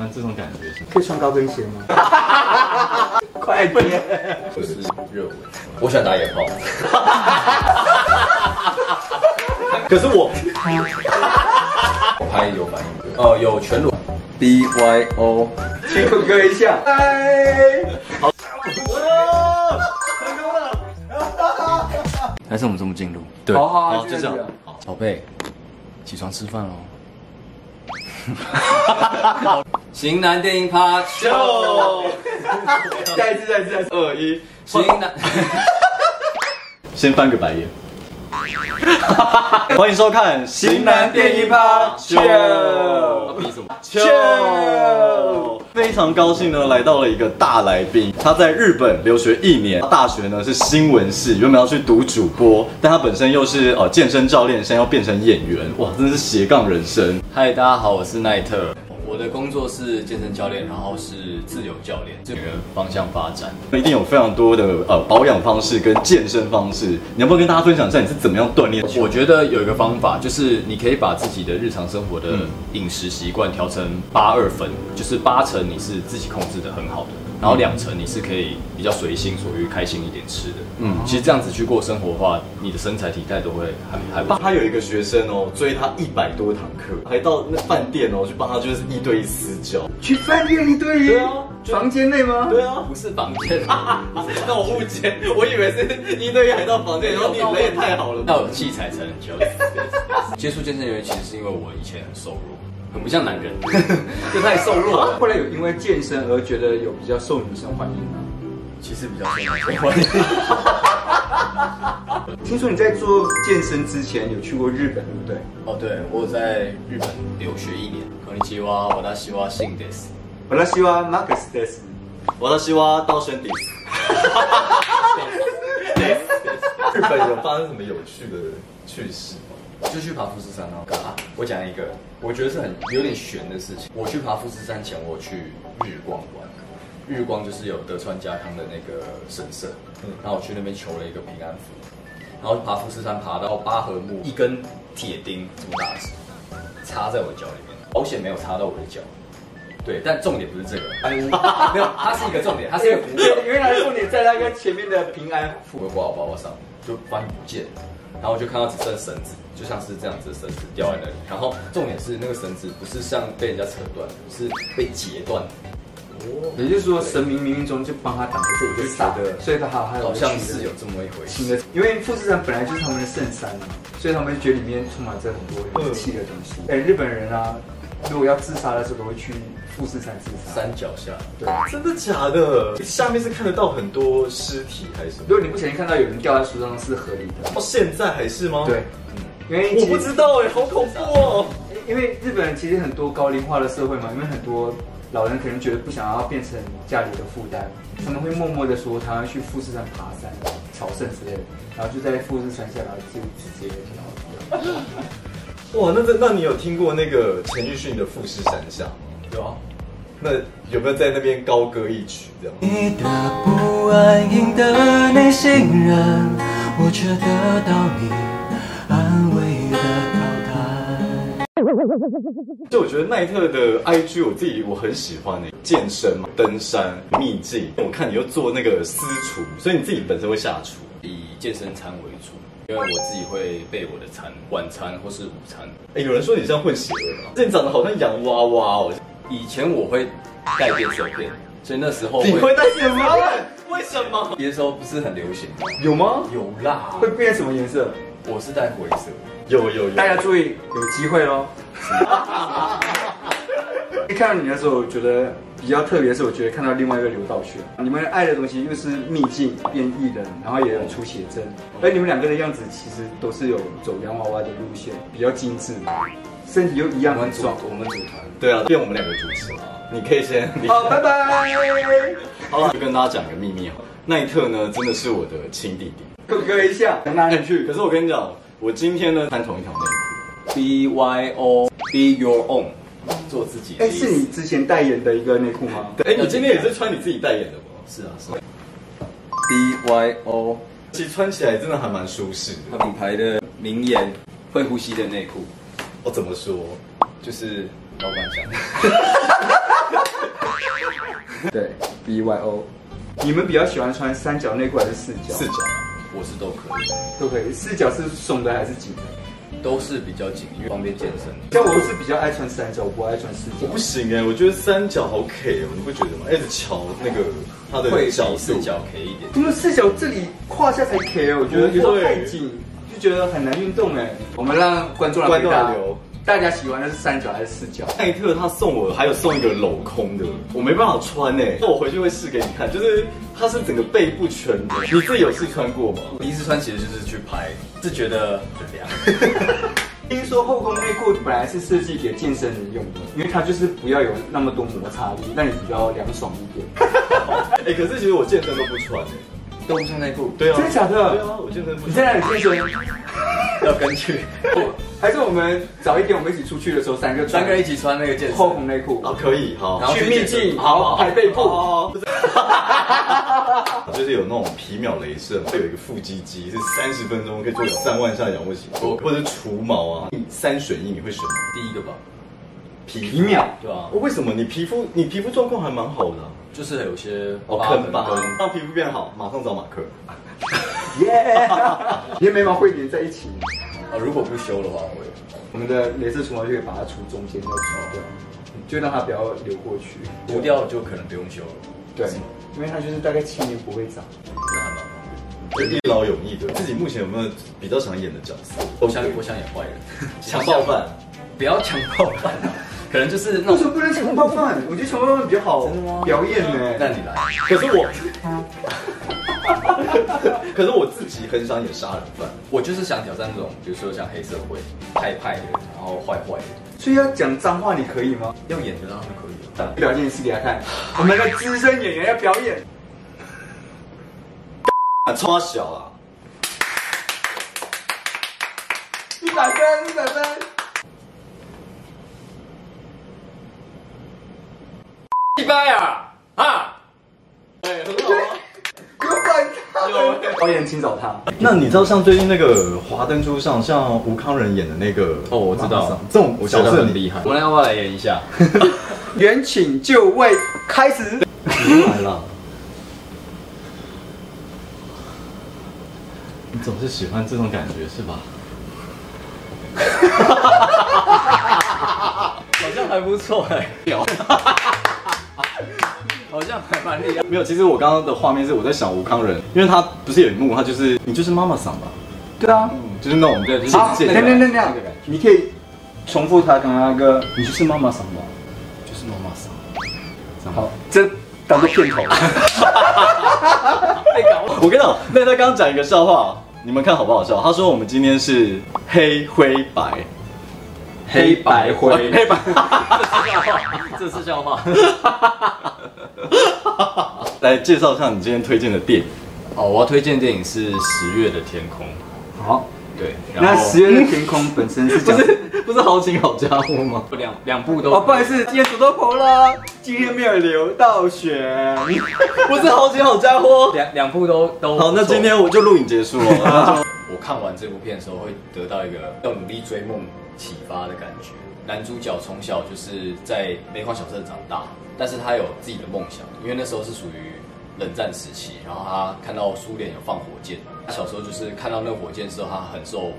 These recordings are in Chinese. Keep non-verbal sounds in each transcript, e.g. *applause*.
欢这种感觉。可以穿高跟鞋吗？*laughs* 快点！我是热吻，我喜欢打野炮。*laughs* 可是我，我拍有反应，哦，有全裸，B Y O，请酷哥一下。嗨，还是我们这么进入？对，好好就这样。好，宝贝，起床吃饭喽。*laughs* 型男电影趴秀，再一次，再一次，再一次。二一，型男，*laughs* 先翻个白眼。*laughs* 欢迎收看《型男电影趴秀》。比什么？秀，非常高兴呢，来到了一个大来宾。他在日本留学一年，大学呢是新闻系，原本要去读主播，但他本身又是呃健身教练，现在要变成演员，哇，真的是斜杠人生。嗨，大家好，我是奈特。我的工作是健身教练，然后是自由教练，这个方向发展。那一定有非常多的呃保养方式跟健身方式，你要不要跟大家分享一下你是怎么样锻炼？我觉得有一个方法，就是你可以把自己的日常生活的饮食习惯调成八二分，就是八成你是自己控制的很好的，然后两成你是可以比较随心所欲、开心一点吃的。嗯，其实这样子去过生活的话，你的身材体态都会还还不错。他有一个学生哦，追他一百多堂课，还到那饭店哦去帮他就是一对一私教。去饭店一对一？对啊，房间内吗？对啊，不是房间，*laughs* 那我误解，我以为是一对一还到房间，然后你人也太好了，那有器材才能教。*laughs* 接触健身原因其实是因为我以前很瘦弱，很不像男人，*laughs* 就太瘦弱了。后来有因为健身而觉得有比较受女生欢迎吗？其实比较受男生欢迎。*laughs* 听说你在做健身之前有去过日本，对不对？哦，对，我有在日本留学一年。こんにちは、私はシンです。私はマックスです。私は道生迪。日本有发生什么有趣的趣事吗？ 就去爬富士山哦。啊，我讲一个，我觉得是很有点悬的事情。我去爬富士山前，我去日光玩。日光就是有德川家康的那个神社，嗯，然后我去那边求了一个平安符，然后爬富士山爬到八合目，一根铁钉这么大只，插在我的脚里面，保险没有插到我的脚。对，但重点不是这个，没有，它是一个重点，它是一个符。原来重点在那个前面的平安符，会挂我包包上，就发现不见了，然后我就看到只剩绳子，就像是这样子的绳子掉在那里，然后重点是那个绳子不是像被人家扯断，是被截断。哦也就是说，神明冥冥中就帮他挡住这一个煞，所以他好好像是有这么一回事。因为富士山本来就是他们的圣山嘛，所以他们觉得里面充满着很多灵气的东西。哎，日本人啊，如果要自杀的时候，都会去富士山自杀。山脚下，对，真的假的？下面是看得到很多尸体还是什么？如果你不小心看到有人掉在树上，是合理的。哦，现在还是吗？对，嗯，因为我不知道哎，好恐怖哦。因为日本人其实很多高龄化的社会嘛，因为很多。老人可能觉得不想要变成家里的负担，他们会默默的说他要去富士山爬山、朝圣之类的，然后就在富士山下，然后就直接跳 *laughs* 哇，那这那你有听过那个陈奕迅的富士山下吗？有啊，那有没有在那边高歌一曲这样？你的不安赢得你信任，我却得到你安慰的淘汰。就我觉得奈特的 IG，我自己我很喜欢诶，健身嘛，登山、秘境。我看你又做那个私厨，所以你自己本身会下厨，以健身餐为主，因为我自己会备我的餐，晚餐或是午餐。哎，有人说你像混血儿吗？这你长得好像洋娃娃哦。以前我会带变色片，所以那时候你会带变色片？为什么？那时候不是很流行？有吗？有啦。会变什么颜色？我是带灰色。有有有，大家注意，有机会喽！*laughs* 一看到你的时候，我觉得比较特别的是，我觉得看到另外一个刘道轩，你们爱的东西又是秘境变异人，然后也有出写真，而你们两个的样子其实都是有走洋娃娃的路线，比较精致，身体又一样很壮。我们组团，对啊，变我们两个主持了，你可以先好，拜拜。*laughs* 好了，就跟大家讲个秘密哈，奈特呢真的是我的亲弟弟，哥哥一下，想哪里去？可是我跟你讲。我今天呢穿同一条内裤，B Y O Be Your Own，做自己。哎，是你之前代言的一个内裤吗？对，哎，你今天也是穿你自己代言的吗？是啊，是。B Y O，其实穿起来真的还蛮舒适的。品牌的名言，会呼吸的内裤。我怎么说？就是老板讲。*laughs* 对，B Y O。你们比较喜欢穿三角内裤还是四角？四角，我是都可以，都可以。四角是松的还是紧的？都是比较紧，因为方便健身。像我是比较爱穿三角，我不爱穿四角我不。行哎，我觉得三角好 K 哦，你不觉得吗？一直瞧那个它的会角度，四角 K 一点。因为四角这里胯下才 K 哦，我觉得有时候太紧，就觉得很难运动哎。我们让观众来观众回答来留。大家喜欢的是三角还是四角？奈特他送我还有送一个镂空的，我没办法穿哎，那我回去会试给你看，就是它是整个背部全的，你自己有试穿过吗？第一次穿其实就是去拍，是觉得很凉。*laughs* 听说后空内裤本来是设计给健身人用的，因为它就是不要有那么多摩擦力，让你比较凉爽一点。*laughs* 哎，可是其实我健身都不穿哎。都不穿内裤，对啊，真的假的？对啊，我健身不穿。你在哪里健身？*laughs* 要跟去，还是我们早一点我们一起出去的时候，三个三个人一起穿那个健身。内裤。哦，可以，好，然后去秘境，好好拍背部。哦，*laughs* 就是有那种皮秒镭射，会有一个腹肌机，是三十分钟可以做三万下仰卧起坐，或者除毛啊，三选一，你会选第一个吧，皮皮秒对吧？哦为什么你皮肤你皮肤状况还蛮好的啊、就是有些哦，疤坑疤痕跟，让皮肤变好，马上找马克。*laughs* 耶！你的眉毛会连在一起，啊，如果不修的话会。我们的镭射除毛就可以把它除中间，要除掉，就让它不要流过去。涂掉就可能不用修了，对，因为它就是大概七年不会长。那还蛮方便。就一劳永逸的。自己目前有没有比较想演的角色？我想我想演坏人，*laughs* 强暴犯。*laughs* 不要强暴犯啊，可能就是那种。为什么不能强暴犯？我觉得强暴犯比较好表演呢。那你来，可是我，*laughs* 可是我自己很想演杀人犯。我就是想挑战那种，比如说像黑社会派派的，然后坏坏的，所以要讲脏话，你可以吗？要演的当然可以了。表演一次给他看。我们的资深演员要表演。*laughs* 啊，超小啊！一百分，一百分。一般呀，啊，对，很好啊。有反差。导演请找他。那你知道像最近那个《华灯初上》，像吴康仁演的那个哦我知道这种我觉得角色很厉害。我们要不要来演一下？原请就位，开始。你来了。你总是喜欢这种感觉是吧？*laughs* 好像还不错哎，屌，*laughs* *laughs* 好像还蛮厉害。没有，其实我刚刚的画面是我在想吴康仁，因为他不是有一幕，他就是你就是妈妈桑吧，对啊。嗯就是那种对，就是好，借等等等等，那个感觉你可以重复他刚刚那个，你就是妈妈桑吧，就是妈妈桑。好，这当做片头。*laughs* 被搞我跟你讲，那他刚刚讲一个笑话，你们看好不好笑？他说我们今天是黑灰白，黑白灰黑白。*laughs* 这是笑话。这是笑话来介绍一下你今天推荐的电影。哦，我要推荐的电影是《十月的天空》。好，对，然那十月的天空本身是讲 *laughs* 不是不是好景好家伙吗？两两部都哦，不好意思，今天土豆婆了，今天没有刘道选。*laughs* 不是好景好家伙。两两部都都好，那今天我就录影结束了。我看完这部片的时候，会得到一个要努力追梦启发的感觉。男主角从小就是在煤矿小镇长大，但是他有自己的梦想，因为那时候是属于冷战时期，然后他看到苏联有放火箭，他小时候就是看到那个火箭之后，他很受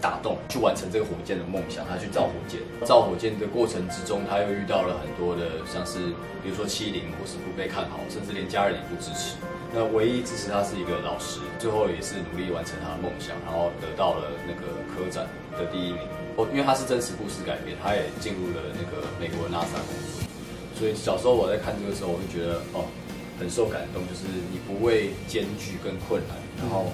打动，去完成这个火箭的梦想，他去造火箭。造火箭的过程之中，他又遇到了很多的，像是比如说欺凌或是不被看好，甚至连家人也不支持。那唯一支持他是一个老师，最后也是努力完成他的梦想，然后得到了那个科展的第一名。哦，因为他是真实故事改编，他也进入了那个美国的 NASA 工作，所以小时候我在看这个时候，我就觉得哦，很受感动，就是你不畏艰巨跟困难，然后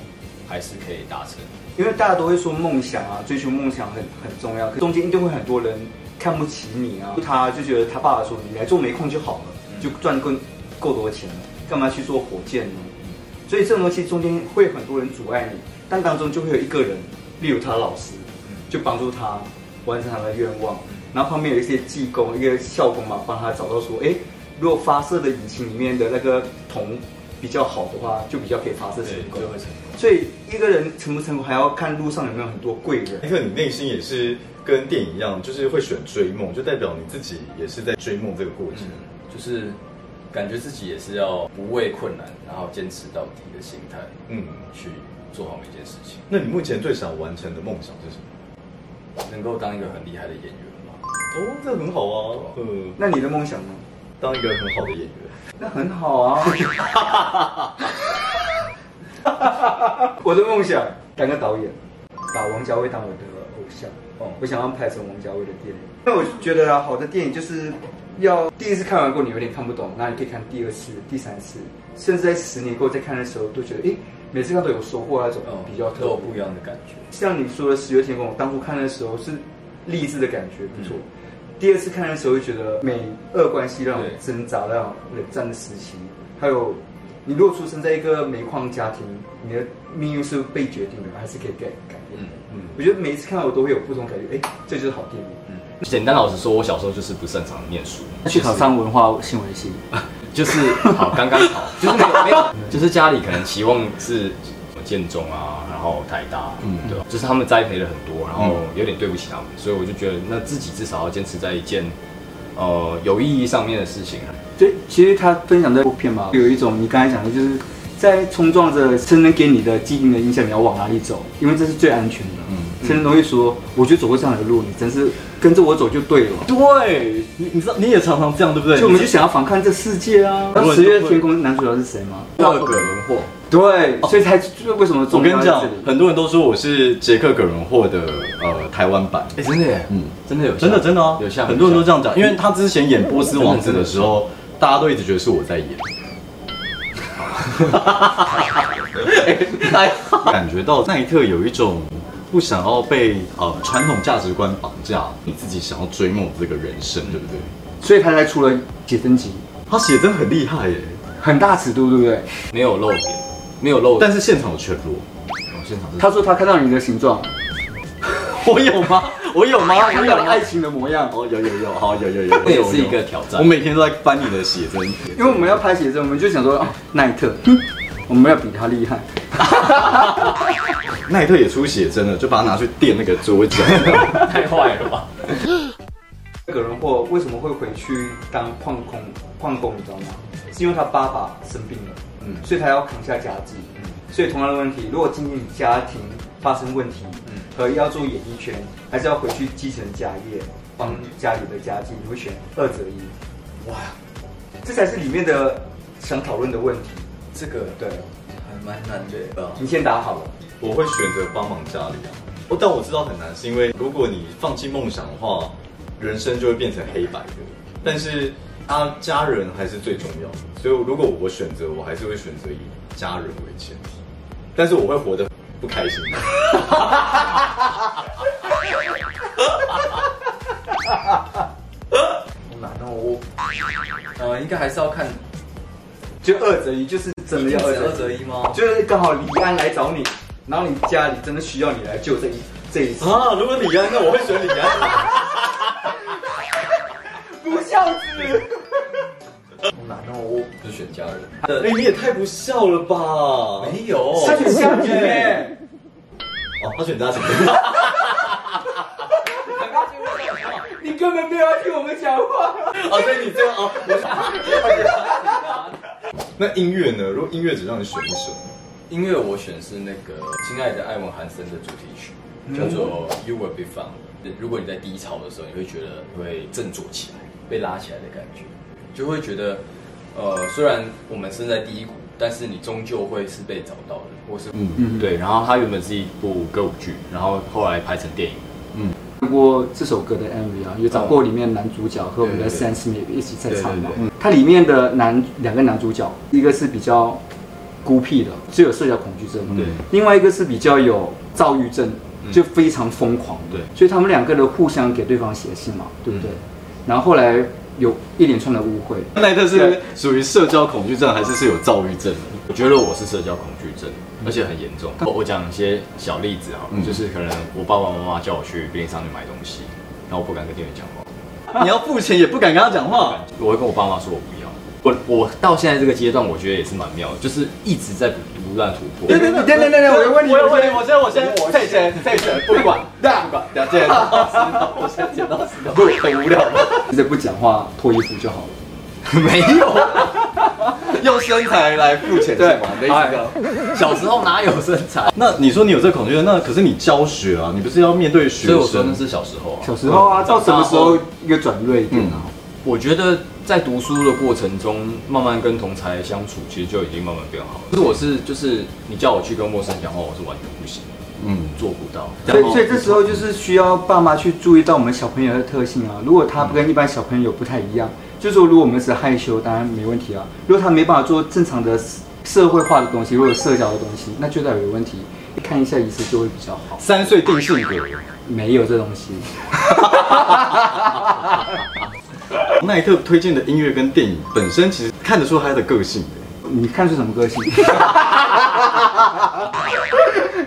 还是可以达成。因为大家都会说梦想啊，追求梦想很很重要，可中间一定会很多人看不起你啊。他就觉得他爸爸说你来做煤矿就好了，就赚够够多钱了，干嘛去做火箭呢？所以这种东西中间会有很多人阻碍你，但当中就会有一个人，例如他老师，就帮助他完成他的愿望。然后旁边有一些技工，一个校工嘛，帮他找到说，哎，如果发射的引擎里面的那个铜比较好的话，就比较可以发射成，功就。会成功。所以一个人成不成功，还要看路上有没有很多贵人。那个你内心也是跟电影一样，就是会选追梦，就代表你自己也是在追梦这个过程。嗯，就是感觉自己也是要不畏困难，然后坚持到底的心态，嗯，去做好每件事情，那你目前最想完成的梦想是什么？能够当一个很厉害的演员嘛。哦，这很好啊，嗯，那你的梦想呢？当一个很好的演员。那很好啊。*laughs* 我的梦想当个导演，把王家卫当我的偶像。哦，我想要拍成王家卫的电影。那我觉得啊，好的电影就是要第一次看完过你有点看不懂，那你可以看第二次、第三次，甚至在十年过后再看的时候，都觉得哎，每次看都有收获那种比较特别都有不一样的感觉。像你说的《十月天空》，我当初看的时候是励志的感觉不错。第二次看的时候，就觉得美俄关系那种挣扎、那种冷战的时期，还有你如果出生在一个煤矿家庭，你的命运是被决定的，还是可以改改变的。嗯，我觉得每一次看我都会有不同感觉，哎，这就是好电影。嗯，简单老实说，我小时候就是不擅长念书，去考上文化新闻系，*laughs* 就是好刚刚好，*laughs* 就是没有没有，就是家里可能期望是建中啊，然后台大，嗯，对吧？就是他们栽培了很多，然后有点对不起他们，所以我就觉得那自己至少要坚持在一件呃有意义上面的事情。对，其实他分享这部片嘛，有一种你刚才讲的，就是在冲撞着生人给你的既定的印象，你要往哪里走？因为这是最安全的。嗯，生人都会说，我就走过这样的路，你真是跟着我走就对了。对，你你知道你也常常这样，对不对？就我们就想要反抗这世界啊。那十月天空男主角是谁吗？那个葛伦霍。对，所以才就为什么我跟你讲，很多人都说我是杰克·葛伦霍的呃台湾版。哎，真的耶，嗯，真的有，真的真的哦，有像很多人都这样讲，因为他之前演波斯王子的时候，*laughs* 大家都一直觉得是我在演。*laughs* 感觉到奈特有一种不想要被呃传统价值观绑架，你自己想要追梦这个人生，对不对？所以他才出了写真集，他写真很厉害耶。很大尺度，对不对？没有露点，没有露，但是现场有全裸。哦，现场他说他看到你的形状，*laughs* 我有吗？我有吗？我有爱情的模样。哦，有有有，好有有有，这 *laughs* 也是一个挑战。我每天都在翻你的写真，因为我们要拍写真，我们就想说奈特，*laughs* 我们要比他厉害。*laughs* 奈特也出写真了，就把它拿去垫那个桌角，太坏了吧？葛伦霍为什么会回去当矿工？矿工你知道吗？是因为他爸爸生病了，嗯，所以他要扛下家计，嗯，所以同样的问题，如果今天你家庭发生问题，嗯，和要做演艺圈，还是要回去继承家业，帮家里的家计，你会选二择一？哇，这才是里面的想讨论的问题。这个对，还蛮难的。你先打好了，我会选择帮忙家里啊。哦，但我知道很难，是因为如果你放弃梦想的话。人生就会变成黑白的，但是啊家人还是最重要的，所以如果我选择，我还是会选择以家人为前提，但是我会活得不开心。好难哦，我呃，应该还是要看，就二择一，就是真的要二择一吗？就是刚好李安来找你，然后你家里真的需要你来救这一这一次啊！如果李安，那我会选李安。*laughs* 不孝子，好难哦！我就选家人。哎，你也太不孝了吧？没有，他选家庭。哦，他选家庭。*laughs* 你根本没有要听我们讲话。哦，对你这样哦。那音乐呢？如果音乐只让你选一首，音乐我选是那个《亲爱的艾文·韩森》的主题曲，叫做《You Will Be Found》。如果你在低潮的时候，你会觉得会振作起来。被拉起来的感觉，就会觉得，呃，虽然我们身在低谷，但是你终究会是被找到的，或是嗯嗯对。然后它原本是一部歌舞剧，然后后来拍成电影。嗯，看过这首歌的 MV 啊，有找过里面男主角和我们的 Sam Smith 一起在唱嘛。嗯，它里面的男两个男主角，一个是比较孤僻的，就有社交恐惧症。对。另外一个是比较有躁郁症，就非常疯狂。对。所以他们两个人互相给对方写信嘛，对不对？然后后来有一连串的误会。奈特是属于社交恐惧症，还是是有躁郁症？我觉得我是社交恐惧症，而且很严重。我讲一些小例子哈，就是可能我爸爸妈妈叫我去便利商店买东西，然后我不敢跟店员讲话。*laughs* 你要付钱也不敢跟他讲话。我会跟我爸妈说我不要。我我到现在这个阶段，我觉得也是蛮妙的，就是一直在。不断突破。对对对对对对，我有问题，我有问题，我先我先退钱退钱，不管 *laughs* 不管，不要剪刀石头，我先剪刀石头，不很无聊，直接不讲话脱衣服就好了。*laughs* 没有，*laughs* 用身材来付钱是吗？你的意思哎这样小时候哪有身材？那你说你有这个恐惧症，那可是你教学啊，你不是要面对学所以我说生那？是小时候啊。小时候啊，到什么时候一个转锐点啊？我觉得在读书的过程中，慢慢跟同才相处，其实就已经慢慢变好了。可是我是就是你叫我去跟陌生人讲话，我是完全不行，嗯，做不到。所以，所以这时候就是需要爸妈去注意到我们小朋友的特性啊。如果他跟一般小朋友不太一样，就是说，如果我们是害羞，当然没问题啊。如果他没办法做正常的社会化的东西，如果社交的东西，那就代表有问题。看一下医生就会比较好。三岁定性格。没有这东西，*laughs* 奈特推荐的音乐跟电影本身，其实看得出他的个性的。你看出什么个性？*laughs*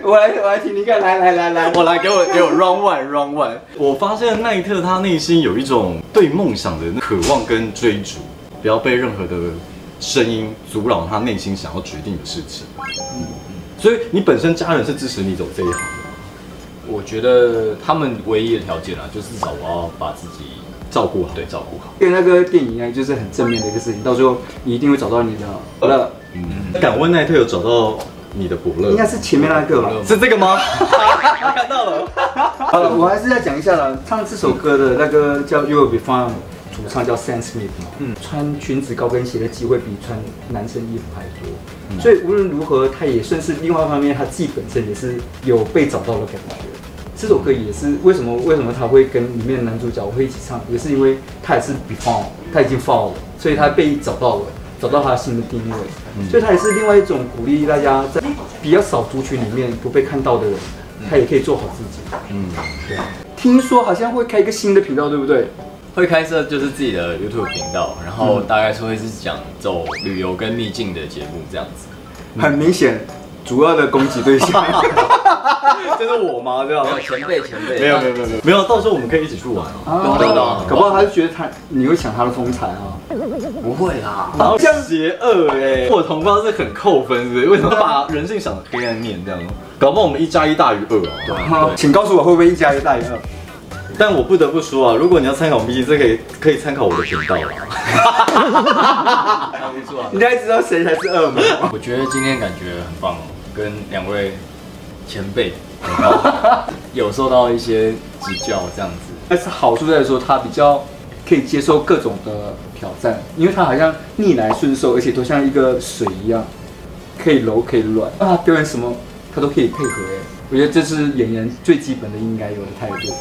我来，我来听听看，来来来来，我来给我给我 round one round one。我发现奈特他内心有一种对梦想的渴望跟追逐，不要被任何的声音阻扰他内心想要决定的事情。嗯，所以你本身家人是支持你走这一行的。我觉得他们唯一的条件啊，就是至少我要把自己照顾好。对照顾好。跟那个电影一样，就是很正面的一个事情。到最后，你一定会找到你的乐。嗯，敢问奈特有找到你的伯乐应？该是前面那个吧。*laughs* 是这个吗？看到了。好了，我还是要讲一下了。唱这首歌的那个叫 You Will Be Fine，主唱叫 Sam Smith 嘛。嗯，穿裙子高跟鞋的机会比穿男生衣服还多。所以无论如何，他也算是另外一方面，他自己本身也是有被找到的感觉。这首歌也是为什么为什么他会跟里面的男主角会一起唱，也是因为他也是 be found，他已经 found 了，所以他被找到了，找到他新的定位。所以他也是另外一种鼓励大家在比较少族群里面不被看到的人，他也可以做好自己。嗯，对，听说好像会开一个新的频道，对不对？会开设就是自己的 YouTube 频道，然后大概是会是讲走旅游跟秘境的节目这样子。很明显，主要的攻击对象。*laughs* *laughs* 这是我吗？这样？前辈前辈没有没有没有没有没有，到时候我们可以一起去玩哦。啊对对对搞不好他就觉得他你会抢他的风采啊。不会啦，好邪恶哎！我同胞是很扣分，是不是？为什么把人性想的黑暗面这样？搞不好我们一加一大于二啊！好请告诉我会不会一加一大于二？但我不得不说啊，如果你要参考 B G，这可以可以参考我的频道啊。*laughs* 还不错啊。你大概知道谁才是恶吗？我觉得今天感觉很棒哦，跟两位前辈，然后有受到一些指教这样子。*laughs* 但是好处在说他比较可以接受各种的挑战，因为他好像逆来顺受，而且都像一个水一样，可以柔可以软啊，表演什么他都可以配合哎。我觉得这是演员最基本的应该有的态度。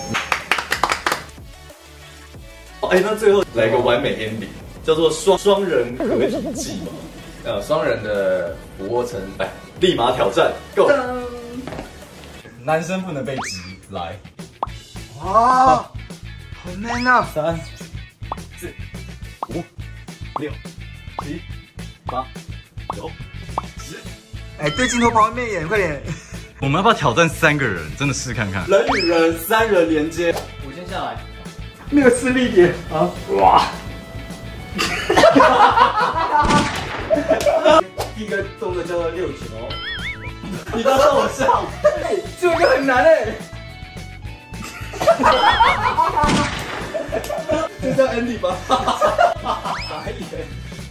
哎，那最后来个完美 ending，叫做双双人合体技嘛，呃，双人的俯卧撑，来立马挑战，Go！男生不能被挤，来哇，好 man 啊！三、四、五、六、七、八、九、十。哎，对镜头旁边面演，快点！我们要不要挑战三个人？真的试看看。人与人三人连接，我先下来。那个施力点啊！哇！*laughs* 第一个动作叫做六九，你都让我笑。哎，这个很难哎。就叫 Andy 吧？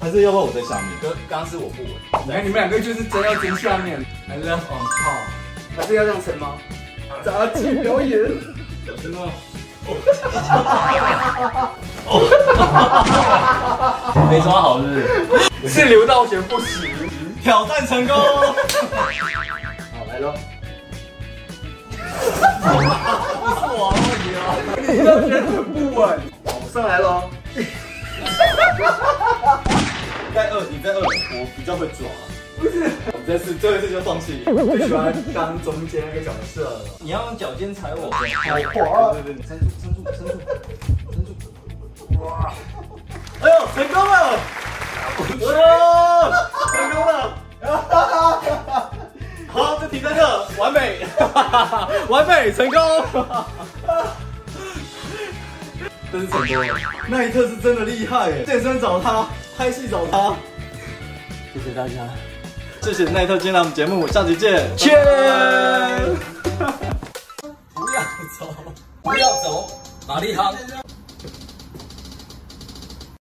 还是要不然我在下面？刚刚刚是我不稳，你看你们两个就是真要真下面，还是要往靠？还是要这样撑吗？杂技表演，真的。没抓好是不是？是刘道玄不行。挑战成功。好，来喽。是我的问题啊。刘道玄很不稳。好，上来喽。在二，你在二，我比较会抓。不是，我们这次最后一次就放弃。我最喜欢当中间那个角色了。你要用脚尖踩我。好滑，对对对，撑住，撑住，撑住，撑住。哇！哎呦，成功了！哇，成功了！*laughs* 好，就停在这，完美，*laughs* 完美，成功！真是成功了！那一刻是真的厉害耶！健身找他，拍戏找他。谢谢大家。谢谢奈特今天来我们节目，下期见，Cheers！*laughs* 不要走，不要走，玛丽汤。